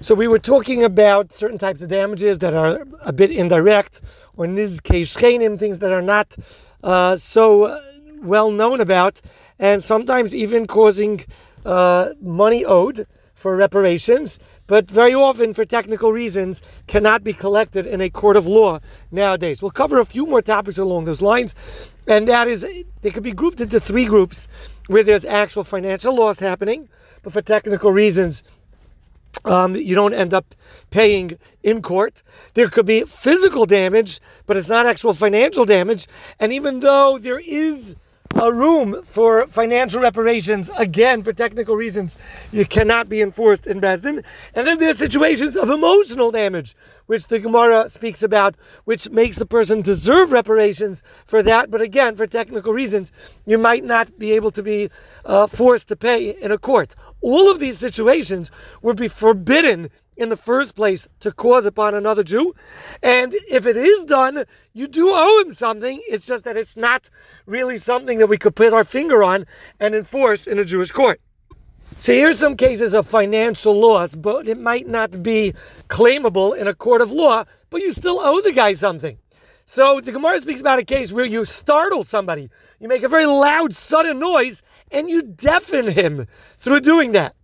So we were talking about certain types of damages that are a bit indirect, or nizkei things that are not uh, so uh, well known about, and sometimes even causing uh, money owed for reparations, but very often for technical reasons cannot be collected in a court of law nowadays. We'll cover a few more topics along those lines, and that is they could be grouped into three groups where there's actual financial loss happening, but for technical reasons um, you don't end up paying in court. There could be physical damage, but it's not actual financial damage. And even though there is a room for financial reparations, again, for technical reasons, you cannot be enforced in Besdin. And then there are situations of emotional damage, which the Gemara speaks about, which makes the person deserve reparations for that. But again, for technical reasons, you might not be able to be uh, forced to pay in a court. All of these situations would be forbidden in the first place to cause upon another Jew. And if it is done, you do owe him something. It's just that it's not really something that we could put our finger on and enforce in a Jewish court. So here's some cases of financial loss, but it might not be claimable in a court of law, but you still owe the guy something. So the Gemara speaks about a case where you startle somebody, you make a very loud, sudden noise, and you deafen him through doing that.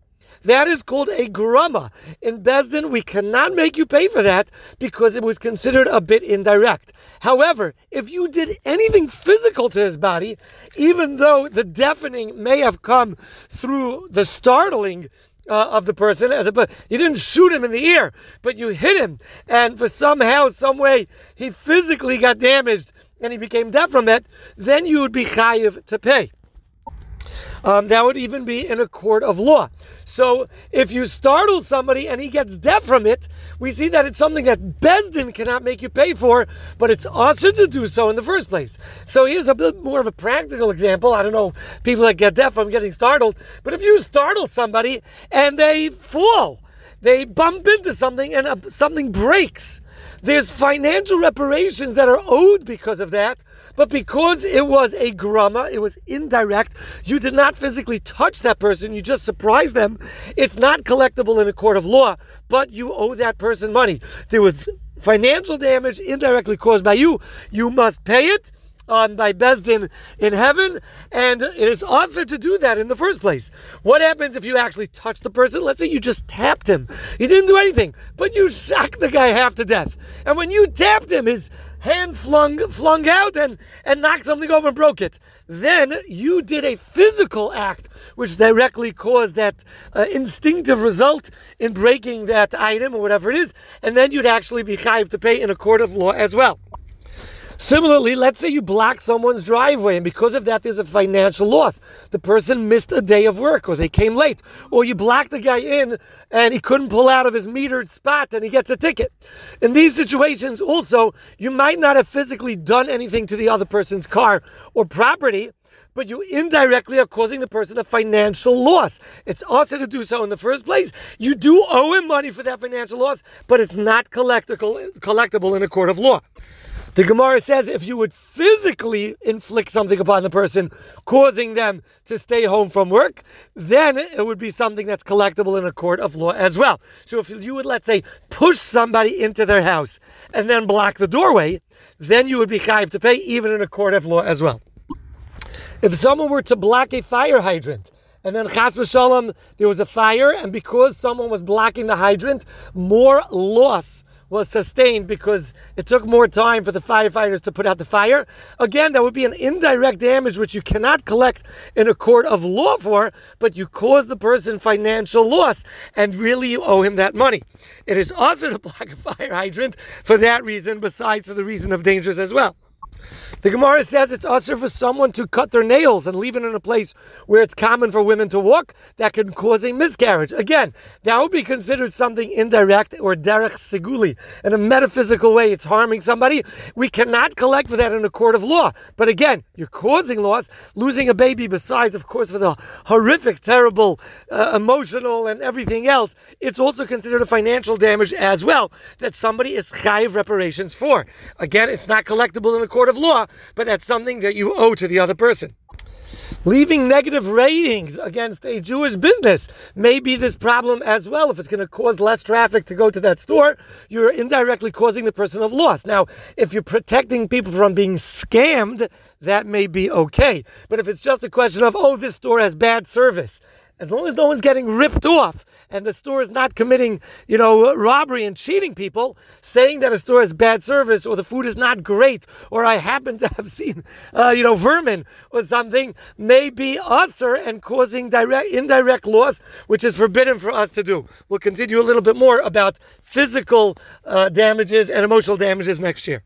That is called a grama. In Besdin, we cannot make you pay for that because it was considered a bit indirect. However, if you did anything physical to his body, even though the deafening may have come through the startling uh, of the person as a but you didn't shoot him in the ear but you hit him and for somehow some way he physically got damaged and he became deaf from that then you would be chayiv to pay um, that would even be in a court of law. So if you startle somebody and he gets deaf from it, we see that it's something that Besdin cannot make you pay for, but it's also to do so in the first place. So here's a bit more of a practical example. I don't know people that get deaf from getting startled, but if you startle somebody and they fall, they bump into something and uh, something breaks. There's financial reparations that are owed because of that, but because it was a grama, it was indirect, you did not physically touch that person, you just surprised them. It's not collectible in a court of law, but you owe that person money. There was financial damage indirectly caused by you, you must pay it on by Besdin in heaven, and it is also to do that in the first place. What happens if you actually touch the person? Let's say you just tapped him. You didn't do anything, but you shocked the guy half to death. And when you tapped him, his hand flung flung out and, and knocked something over and broke it. Then you did a physical act which directly caused that uh, instinctive result in breaking that item or whatever it is, and then you'd actually be chayiv to pay in a court of law as well. Similarly, let's say you block someone's driveway, and because of that, there's a financial loss. The person missed a day of work, or they came late, or you blocked the guy in and he couldn't pull out of his metered spot and he gets a ticket. In these situations, also, you might not have physically done anything to the other person's car or property but you indirectly are causing the person a financial loss. It's also to do so in the first place. You do owe him money for that financial loss, but it's not collectible, collectible in a court of law. The Gemara says if you would physically inflict something upon the person, causing them to stay home from work, then it would be something that's collectible in a court of law as well. So if you would, let's say, push somebody into their house and then block the doorway, then you would be chayiv to pay even in a court of law as well. If someone were to block a fire hydrant, and then chas v'shalom, there was a fire, and because someone was blocking the hydrant, more loss was sustained because it took more time for the firefighters to put out the fire. Again, that would be an indirect damage which you cannot collect in a court of law for, but you cause the person financial loss and really you owe him that money. It is also to block a fire hydrant for that reason, besides for the reason of dangers as well. The Gemara says it's also for someone to cut their nails and leave it in a place where it's common for women to walk that can cause a miscarriage. Again, that would be considered something indirect or derech siguli. In a metaphysical way, it's harming somebody. We cannot collect for that in a court of law. But again, you're causing loss, losing a baby, besides, of course, for the horrific, terrible, uh, emotional, and everything else, it's also considered a financial damage as well that somebody is chayiv reparations for. Again, it's not collectible in a court of law, but that's something that you owe to the other person. leaving negative ratings against a Jewish business may be this problem as well. If it's going to cause less traffic to go to that store, you're indirectly causing the person of loss. Now, if you're protecting people from being scammed, that may be okay. But if it's just a question of, oh, this store has bad service, as long as no one's getting ripped off and the store is not committing, you know, robbery and cheating people, saying that a store has bad service or the food is not great or I happen to have seen, uh, you know, vermin or something may be assur and causing direct, indirect loss, which is forbidden for us to do. We'll continue a little bit more about physical uh, damages and emotional damages next year.